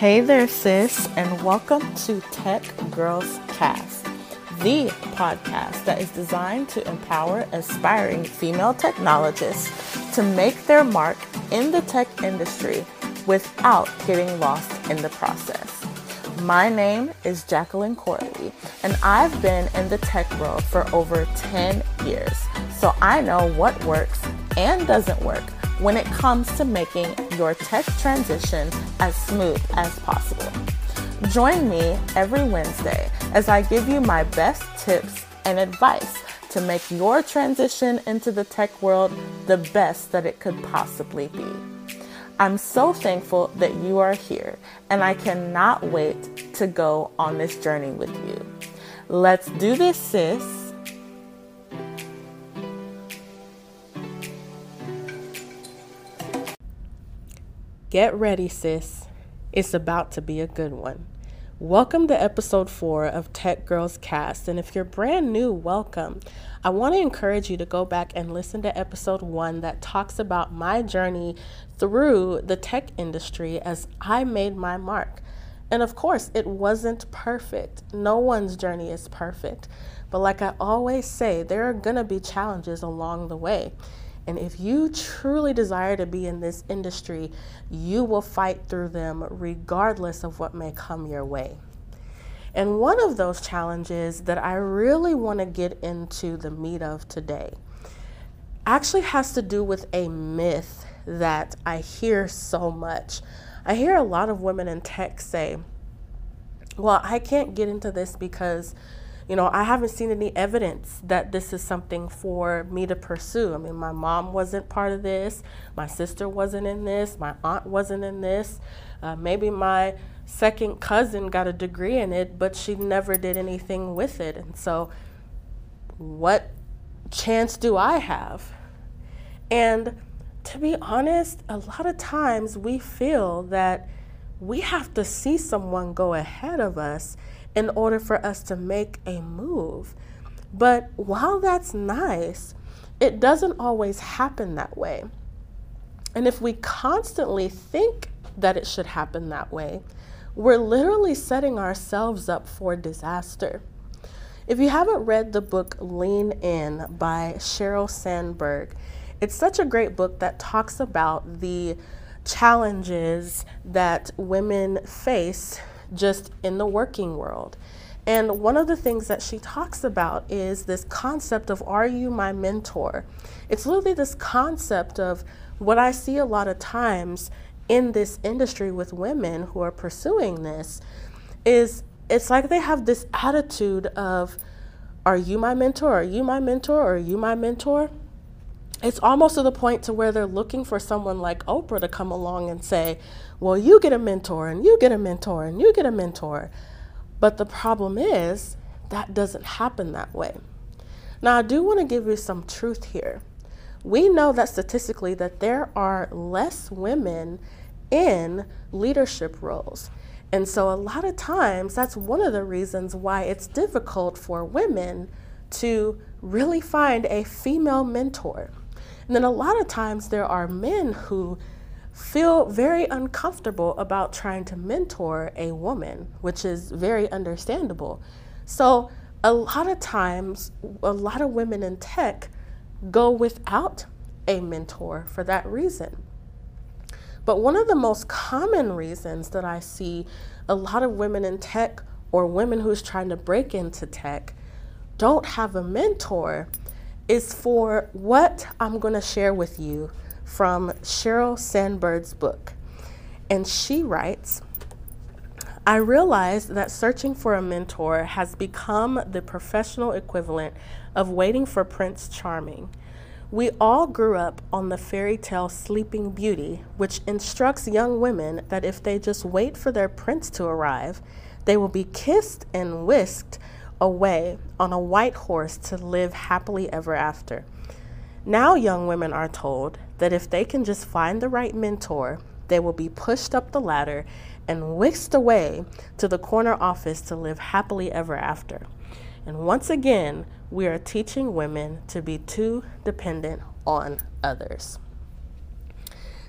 Hey there, sis, and welcome to Tech Girls Cast, the podcast that is designed to empower aspiring female technologists to make their mark in the tech industry without getting lost in the process. My name is Jacqueline Corley, and I've been in the tech world for over 10 years, so I know what works and doesn't work when it comes to making your tech transition as smooth as possible. Join me every Wednesday as I give you my best tips and advice to make your transition into the tech world the best that it could possibly be. I'm so thankful that you are here, and I cannot wait to go on this journey with you. Let's do this, sis. Get ready, sis. It's about to be a good one. Welcome to episode four of Tech Girls Cast. And if you're brand new, welcome. I want to encourage you to go back and listen to episode one that talks about my journey through the tech industry as I made my mark. And of course, it wasn't perfect. No one's journey is perfect. But like I always say, there are going to be challenges along the way. And if you truly desire to be in this industry, you will fight through them regardless of what may come your way. And one of those challenges that I really want to get into the meat of today actually has to do with a myth that I hear so much. I hear a lot of women in tech say, Well, I can't get into this because you know, I haven't seen any evidence that this is something for me to pursue. I mean, my mom wasn't part of this, my sister wasn't in this, my aunt wasn't in this. Uh, maybe my second cousin got a degree in it, but she never did anything with it. And so, what chance do I have? And to be honest, a lot of times we feel that we have to see someone go ahead of us in order for us to make a move. But while that's nice, it doesn't always happen that way. And if we constantly think that it should happen that way, we're literally setting ourselves up for disaster. If you haven't read the book Lean In by Sheryl Sandberg, it's such a great book that talks about the challenges that women face just in the working world. And one of the things that she talks about is this concept of are you my mentor? It's literally this concept of what I see a lot of times in this industry with women who are pursuing this is it's like they have this attitude of are you my mentor? Are you my mentor? Are you my mentor? It's almost to the point to where they're looking for someone like Oprah to come along and say, well, you get a mentor and you get a mentor and you get a mentor. But the problem is that doesn't happen that way. Now, I do want to give you some truth here. We know that statistically that there are less women in leadership roles. And so a lot of times that's one of the reasons why it's difficult for women to really find a female mentor. And then a lot of times there are men who feel very uncomfortable about trying to mentor a woman, which is very understandable. So, a lot of times, a lot of women in tech go without a mentor for that reason. But one of the most common reasons that I see a lot of women in tech or women who's trying to break into tech don't have a mentor is for what I'm going to share with you from Sheryl Sandberg's book. And she writes I realized that searching for a mentor has become the professional equivalent of waiting for Prince Charming. We all grew up on the fairy tale Sleeping Beauty, which instructs young women that if they just wait for their prince to arrive, they will be kissed and whisked away on a white horse to live happily ever after. Now, young women are told that if they can just find the right mentor, they will be pushed up the ladder and whisked away to the corner office to live happily ever after. And once again, we are teaching women to be too dependent on others.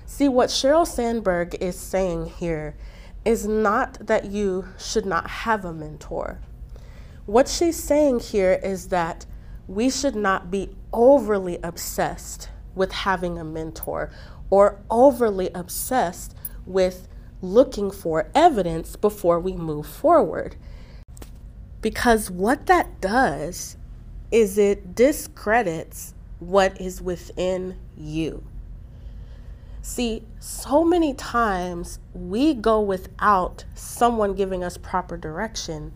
See, what Sheryl Sandberg is saying here is not that you should not have a mentor. What she's saying here is that we should not be overly obsessed with having a mentor or overly obsessed with looking for evidence before we move forward. Because what that does is it discredits what is within you. See, so many times we go without someone giving us proper direction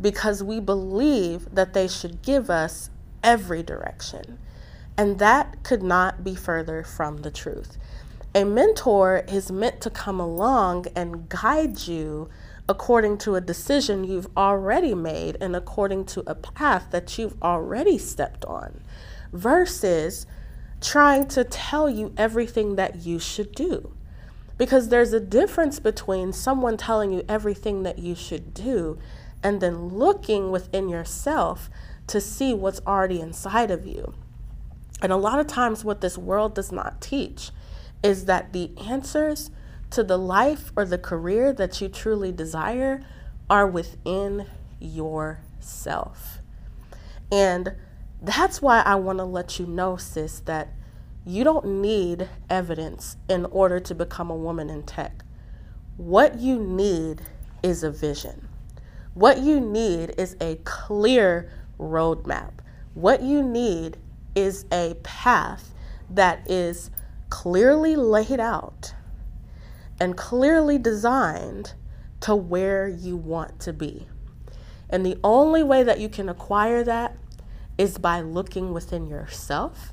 because we believe that they should give us every direction. And that could not be further from the truth. A mentor is meant to come along and guide you according to a decision you've already made and according to a path that you've already stepped on, versus trying to tell you everything that you should do. Because there's a difference between someone telling you everything that you should do and then looking within yourself to see what's already inside of you. And a lot of times, what this world does not teach is that the answers to the life or the career that you truly desire are within yourself. And that's why I want to let you know, sis, that you don't need evidence in order to become a woman in tech. What you need is a vision. What you need is a clear roadmap. What you need is a path that is clearly laid out and clearly designed to where you want to be. And the only way that you can acquire that is by looking within yourself.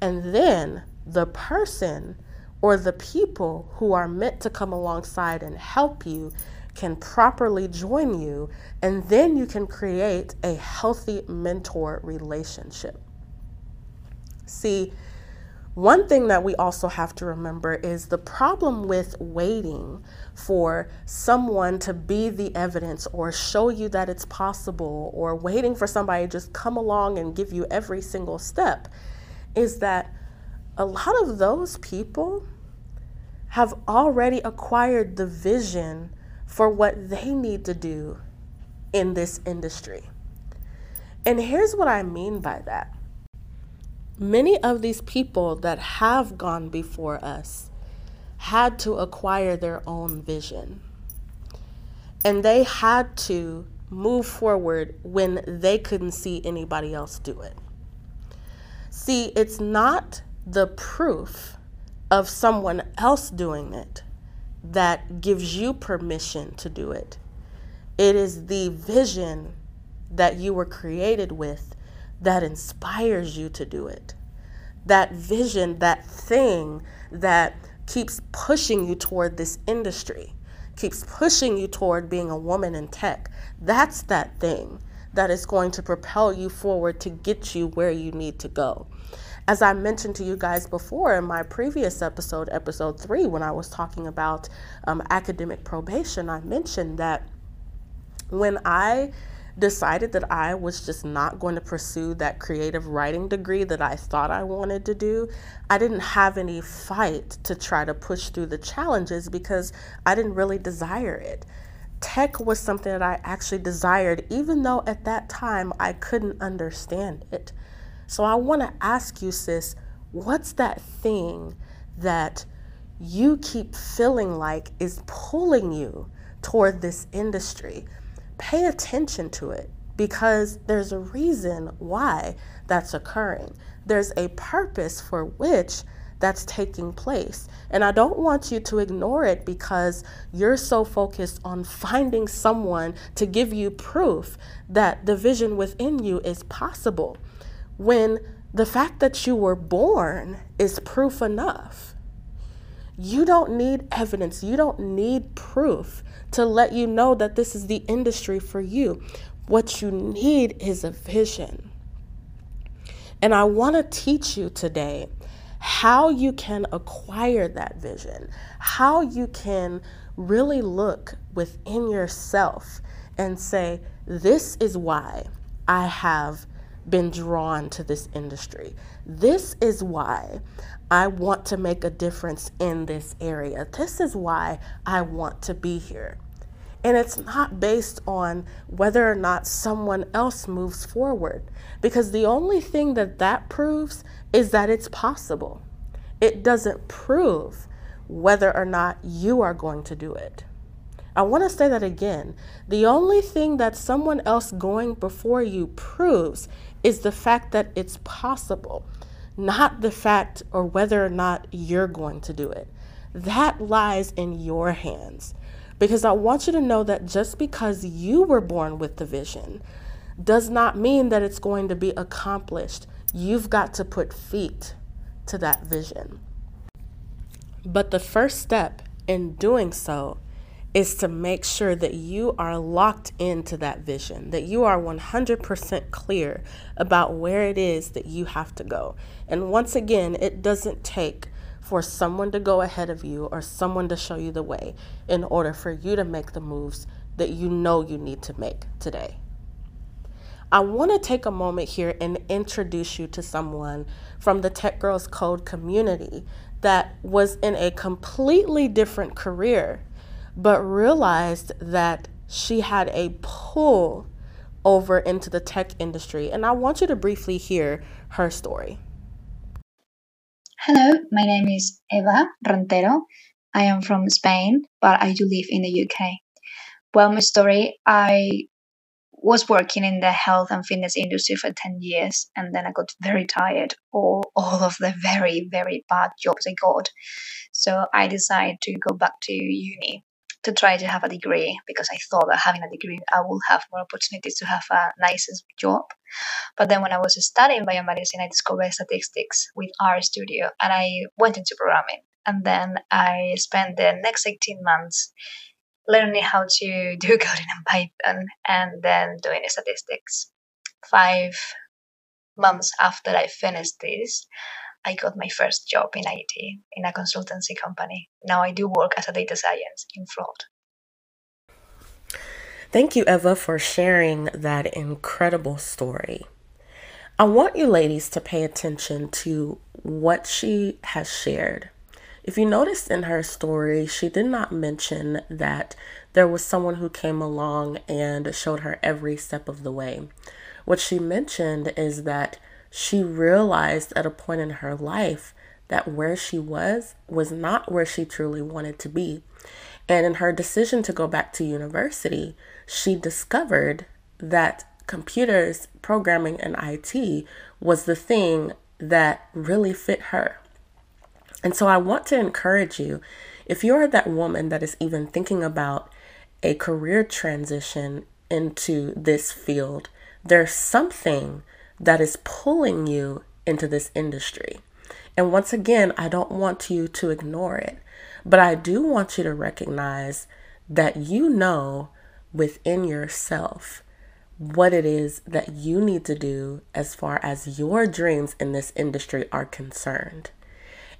And then the person or the people who are meant to come alongside and help you can properly join you. And then you can create a healthy mentor relationship. See, one thing that we also have to remember is the problem with waiting for someone to be the evidence or show you that it's possible or waiting for somebody to just come along and give you every single step is that a lot of those people have already acquired the vision for what they need to do in this industry. And here's what I mean by that many of these people that have gone before us had to acquire their own vision. And they had to move forward when they couldn't see anybody else do it. See, it's not the proof of someone else doing it that gives you permission to do it. It is the vision that you were created with that inspires you to do it. That vision, that thing that keeps pushing you toward this industry, keeps pushing you toward being a woman in tech. That's that thing that is going to propel you forward to get you where you need to go. As I mentioned to you guys before in my previous episode, episode three, when I was talking about um, academic probation, I mentioned that when I decided that I was just not going to pursue that creative writing degree that I thought I wanted to do, I didn't have any fight to try to push through the challenges because I didn't really desire it. Tech was something that I actually desired, even though at that time I couldn't understand it. So I want to ask you, sis, what's that thing that you keep feeling like is pulling you toward this industry? Pay attention to it because there's a reason why that's occurring. There's a purpose for which that's taking place. And I don't want you to ignore it because you're so focused on finding someone to give you proof that the vision within you is possible when the fact that you were born is proof enough. You don't need evidence, you don't need proof to let you know that this is the industry for you. What you need is a vision. And I want to teach you today how you can acquire that vision, how you can really look within yourself and say, This is why I have been drawn to this industry. This is why I want to make a difference in this area. This is why I want to be here. And it's not based on whether or not someone else moves forward, because the only thing that that proves is that it's possible. It doesn't prove whether or not you are going to do it. I want to say that again. The only thing that someone else going before you proves is the fact that it's possible, not the fact or whether or not you're going to do it. That lies in your hands. Because I want you to know that just because you were born with the vision does not mean that it's going to be accomplished. You've got to put feet to that vision. But the first step in doing so is to make sure that you are locked into that vision, that you are 100% clear about where it is that you have to go. And once again, it doesn't take for someone to go ahead of you or someone to show you the way in order for you to make the moves that you know you need to make today. I want to take a moment here and introduce you to someone from the Tech Girls Code community that was in a completely different career but realized that she had a pull over into the tech industry. And I want you to briefly hear her story. Hello, my name is Eva Rentero. I am from Spain, but I do live in the UK. Well, my story I was working in the health and fitness industry for 10 years, and then I got very tired of all of the very, very bad jobs I got. So I decided to go back to uni to try to have a degree because I thought that having a degree I will have more opportunities to have a nice job. But then when I was studying biomedicine, I discovered statistics with R Studio and I went into programming. And then I spent the next 18 months learning how to do coding in Python and then doing statistics. Five months after I finished this, I got my first job in IT in a consultancy company. Now I do work as a data science in fraud. Thank you, Eva, for sharing that incredible story. I want you ladies to pay attention to what she has shared. If you noticed in her story, she did not mention that there was someone who came along and showed her every step of the way. What she mentioned is that she realized at a point in her life that where she was was not where she truly wanted to be. And in her decision to go back to university, she discovered that computers, programming, and IT was the thing that really fit her. And so I want to encourage you if you're that woman that is even thinking about a career transition into this field, there's something that is pulling you into this industry. And once again, I don't want you to ignore it, but I do want you to recognize that you know within yourself what it is that you need to do as far as your dreams in this industry are concerned.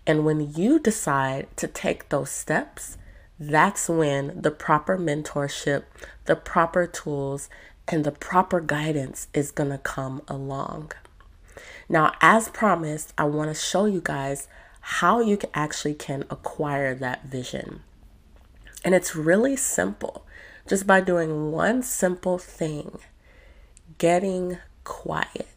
And when you decide to take those steps, that's when the proper mentorship, the proper tools, and the proper guidance is going to come along. Now, as promised, I want to show you guys how you can actually can acquire that vision. And it's really simple. Just by doing one simple thing, getting quiet.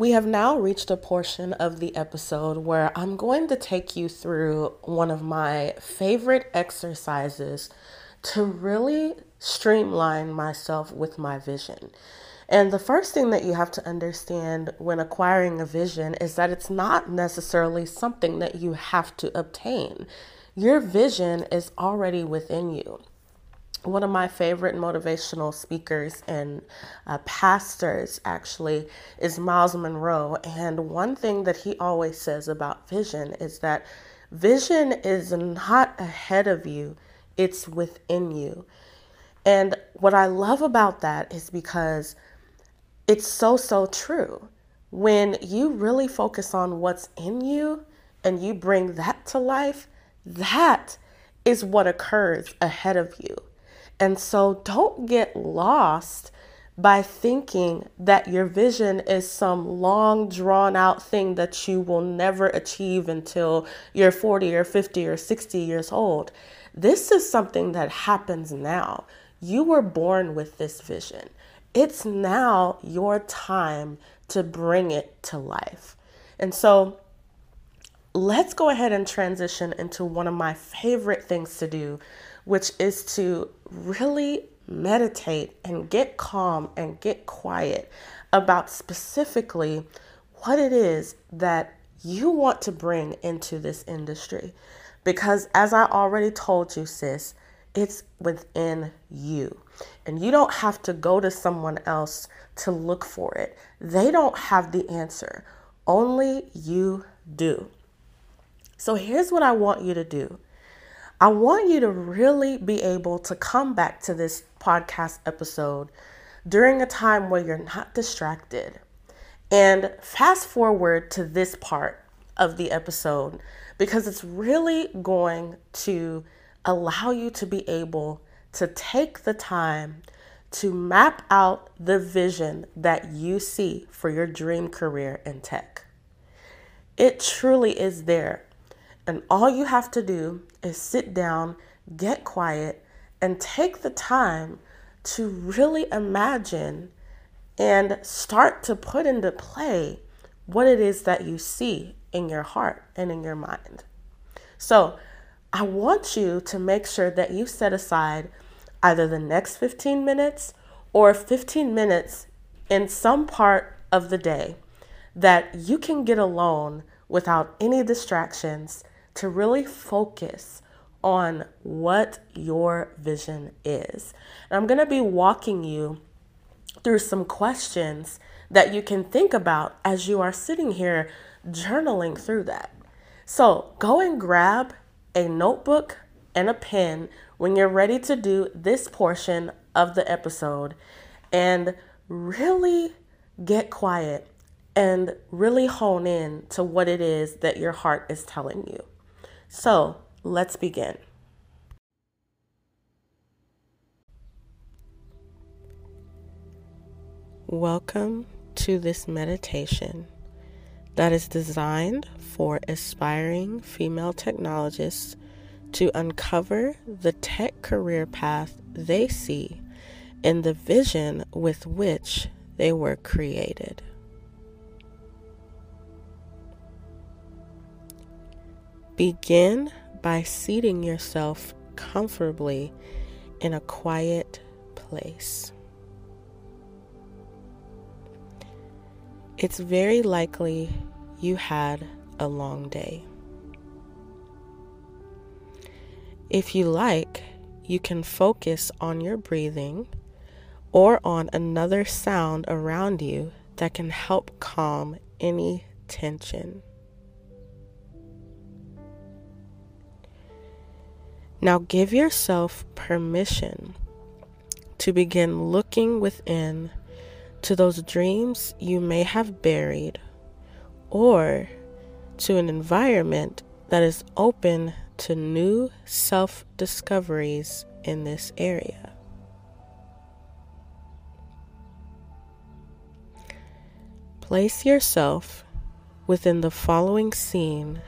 We have now reached a portion of the episode where I'm going to take you through one of my favorite exercises to really streamline myself with my vision. And the first thing that you have to understand when acquiring a vision is that it's not necessarily something that you have to obtain. Your vision is already within you one of my favorite motivational speakers and uh, pastors actually is Myles Munroe. And one thing that he always says about vision is that vision is not ahead of you, it's within you. And what I love about that is because it's so, so true. When you really focus on what's in you, and you bring that to life, that is what occurs ahead of you. And so don't get lost by thinking that your vision is some long drawn out thing that you will never achieve until you're 40 or 50 or 60 years old. This is something that happens now. You were born with this vision. It's now your time to bring it to life. And so let's go ahead and transition into one of my favorite things to do, which is to really meditate and get calm and get quiet about specifically what it is that you want to bring into this industry. Because as I already told you, sis, it's within you. And you don't have to go to someone else to look for it. They don't have the answer, only you do. So here's what I want you to do I want you to really be able to come back to this podcast episode during a time where you're not distracted. And fast forward to this part of the episode because it's really going to allow you to be able to take the time to map out the vision that you see for your dream career in tech. It truly is there. And all you have to do is sit down, get quiet, and take the time to really imagine and start to put into play what it is that you see in your heart and in your mind. So, I want you to make sure that you set aside either the next 15 minutes or 15 minutes in some part of the day that you can get alone without any distractions to really focus on what your vision is. And I'm going to be walking you through some questions that you can think about as you are sitting here journaling through that. So go and grab a notebook and a pen when you're ready to do this portion of the episode and really get quiet and really hone in to what it is that your heart is telling you. So let's begin. Welcome to this meditation that is designed for aspiring female technologists to uncover the tech career path they see in the vision with which they were created. Begin by seating yourself comfortably in a quiet place. It's very likely you had a long day. If you like, you can focus on your breathing or on another sound around you that can help calm any tension. Now give yourself permission to begin looking within to those dreams you may have buried or to an environment that is open to new self discoveries in this area. Place yourself within the following scene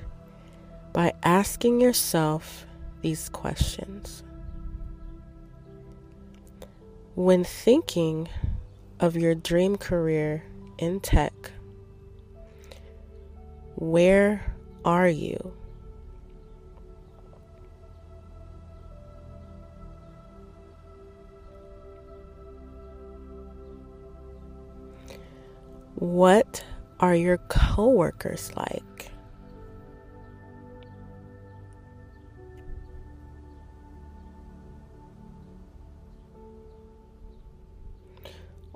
by asking yourself these questions. When thinking of your dream career in tech, where are you? What are your coworkers like?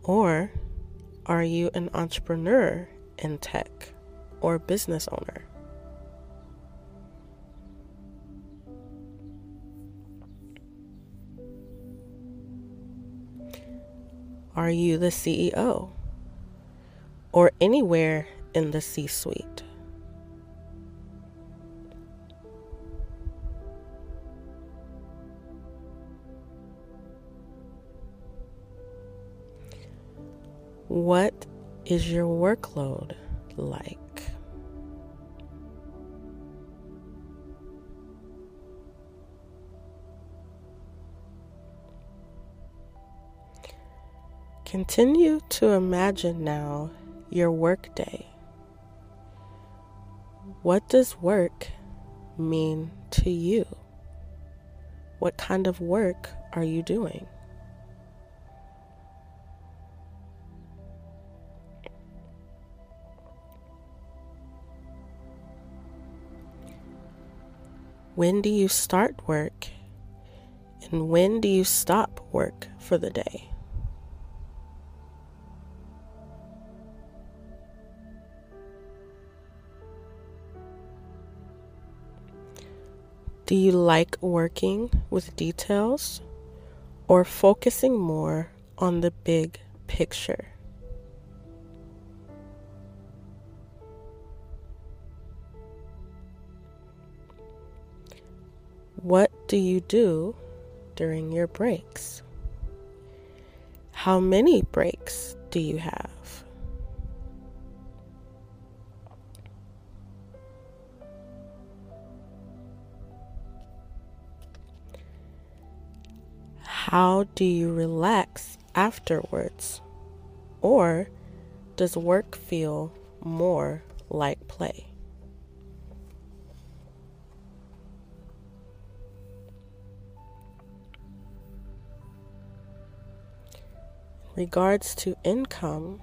Or are you an entrepreneur in tech or business owner? Are you the CEO or anywhere in the C suite? Is your workload like? Continue to imagine now your workday. What does work mean to you? What kind of work are you doing? When do you start work? And when do you stop work for the day? Do you like working with details or focusing more on the big picture? What do you do during your breaks? How many breaks do you have? How do you relax afterwards? Or does work feel more like play? Regards to income,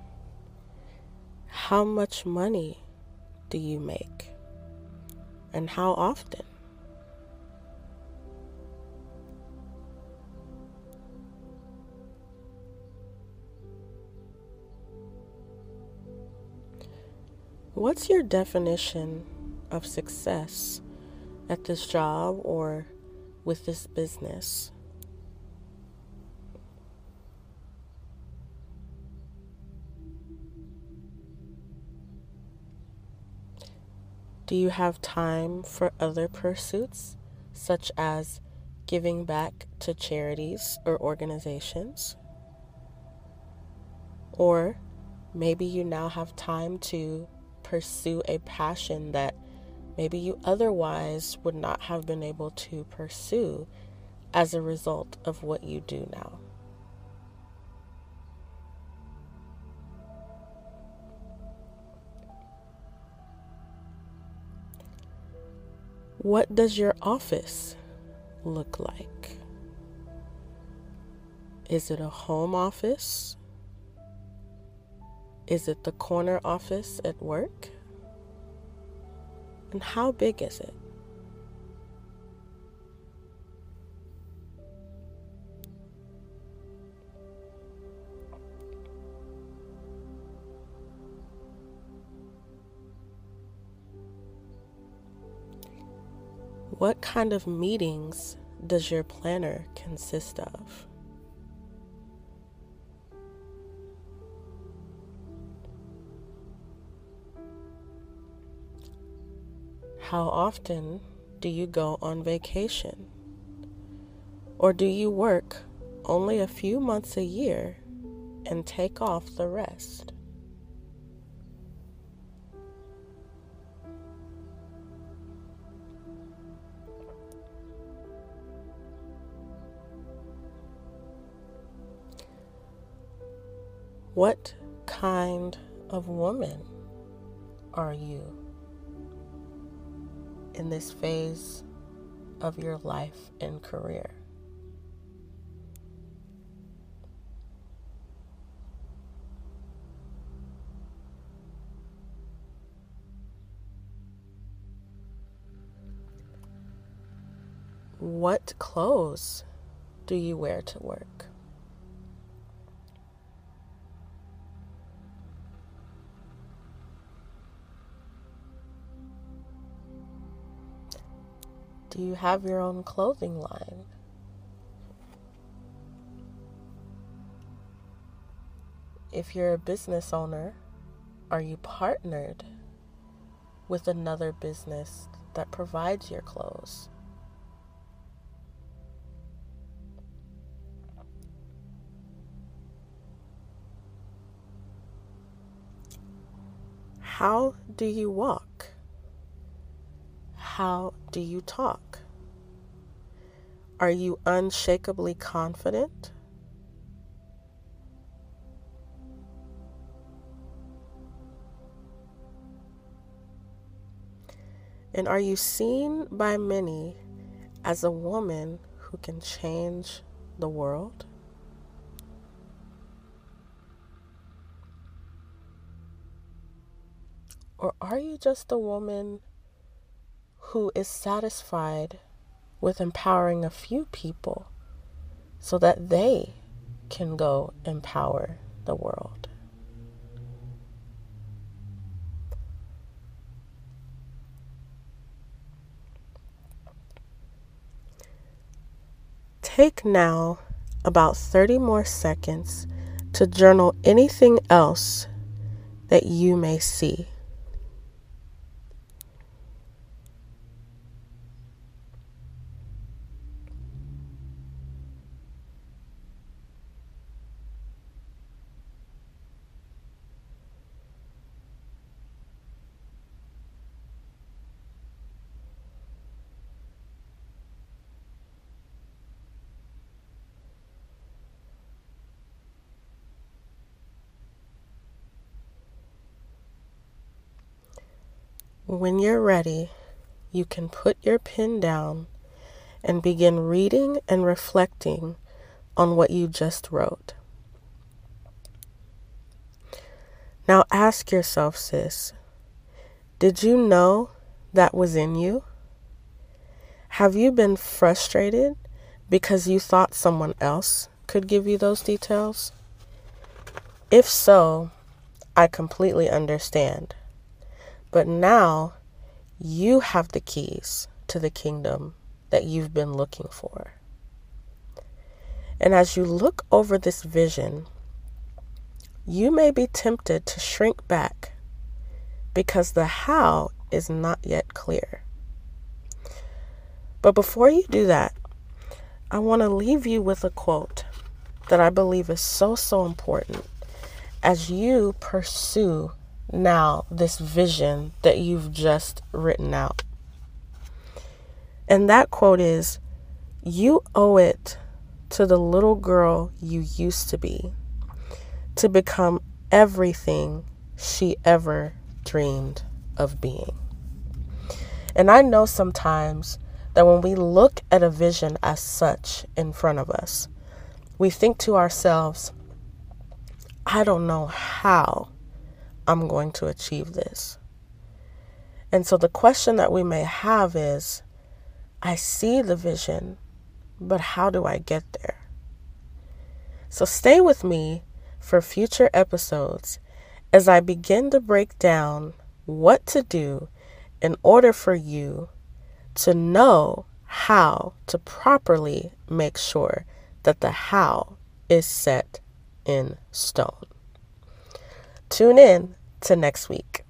how much money do you make? And how often? What's your definition of success at this job or with this business? Do you have time for other pursuits, such as giving back to charities or organizations? Or maybe you now have time to pursue a passion that maybe you otherwise would not have been able to pursue as a result of what you do now. What does your office look like? Is it a home office? Is it the corner office at work? And how big is it? What kind of meetings does your planner consist of? How often do you go on vacation? Or do you work only a few months a year and take off the rest? What kind of woman are you? in this phase of your life and career. What clothes do you wear to work? Do you have your own clothing line? If you're a business owner, are you partnered with another business that provides your clothes? How do you walk? How do you talk? Are you unshakably confident? And are you seen by many as a woman who can change the world? Or are you just a woman who is satisfied with empowering a few people so that they can go empower the world? Take now about 30 more seconds to journal anything else that you may see. When you're ready, you can put your pen down and begin reading and reflecting on what you just wrote. Now ask yourself, sis, did you know that was in you? Have you been frustrated because you thought someone else could give you those details? If so, I completely understand. But now you have the keys to the kingdom that you've been looking for. And as you look over this vision, you may be tempted to shrink back because the how is not yet clear. But before you do that, I want to leave you with a quote that I believe is so, so important as you pursue now this vision that you've just written out. And that quote is You owe it to the little girl you used to be to become everything she ever dreamed of being. And I know sometimes that when we look at a vision as such in front of us, we think to ourselves, I don't know how I'm going to achieve this. And so the question that we may have is I see the vision, but how do I get there? So stay with me for future episodes as I begin to break down what to do in order for you to know how to properly make sure that the how is set in stone. Tune in to next week.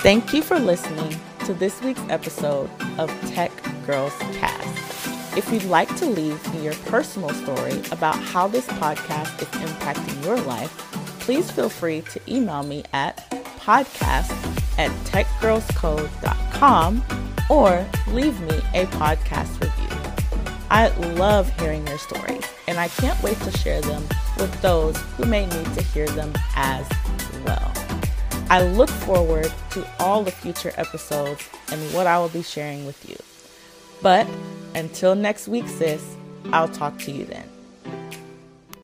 Thank you for listening to this week's episode of Tech Girls Cast. If you'd like to leave me your personal story about how this podcast is impacting your life, please feel free to email me at podcast at techgirlscode.com or leave me a podcast review. I love hearing your stories, and I can't wait to share them with those who may need to hear them as well. I look forward to all the future episodes and what I will be sharing with you. But until next week, sis, I'll talk to you then.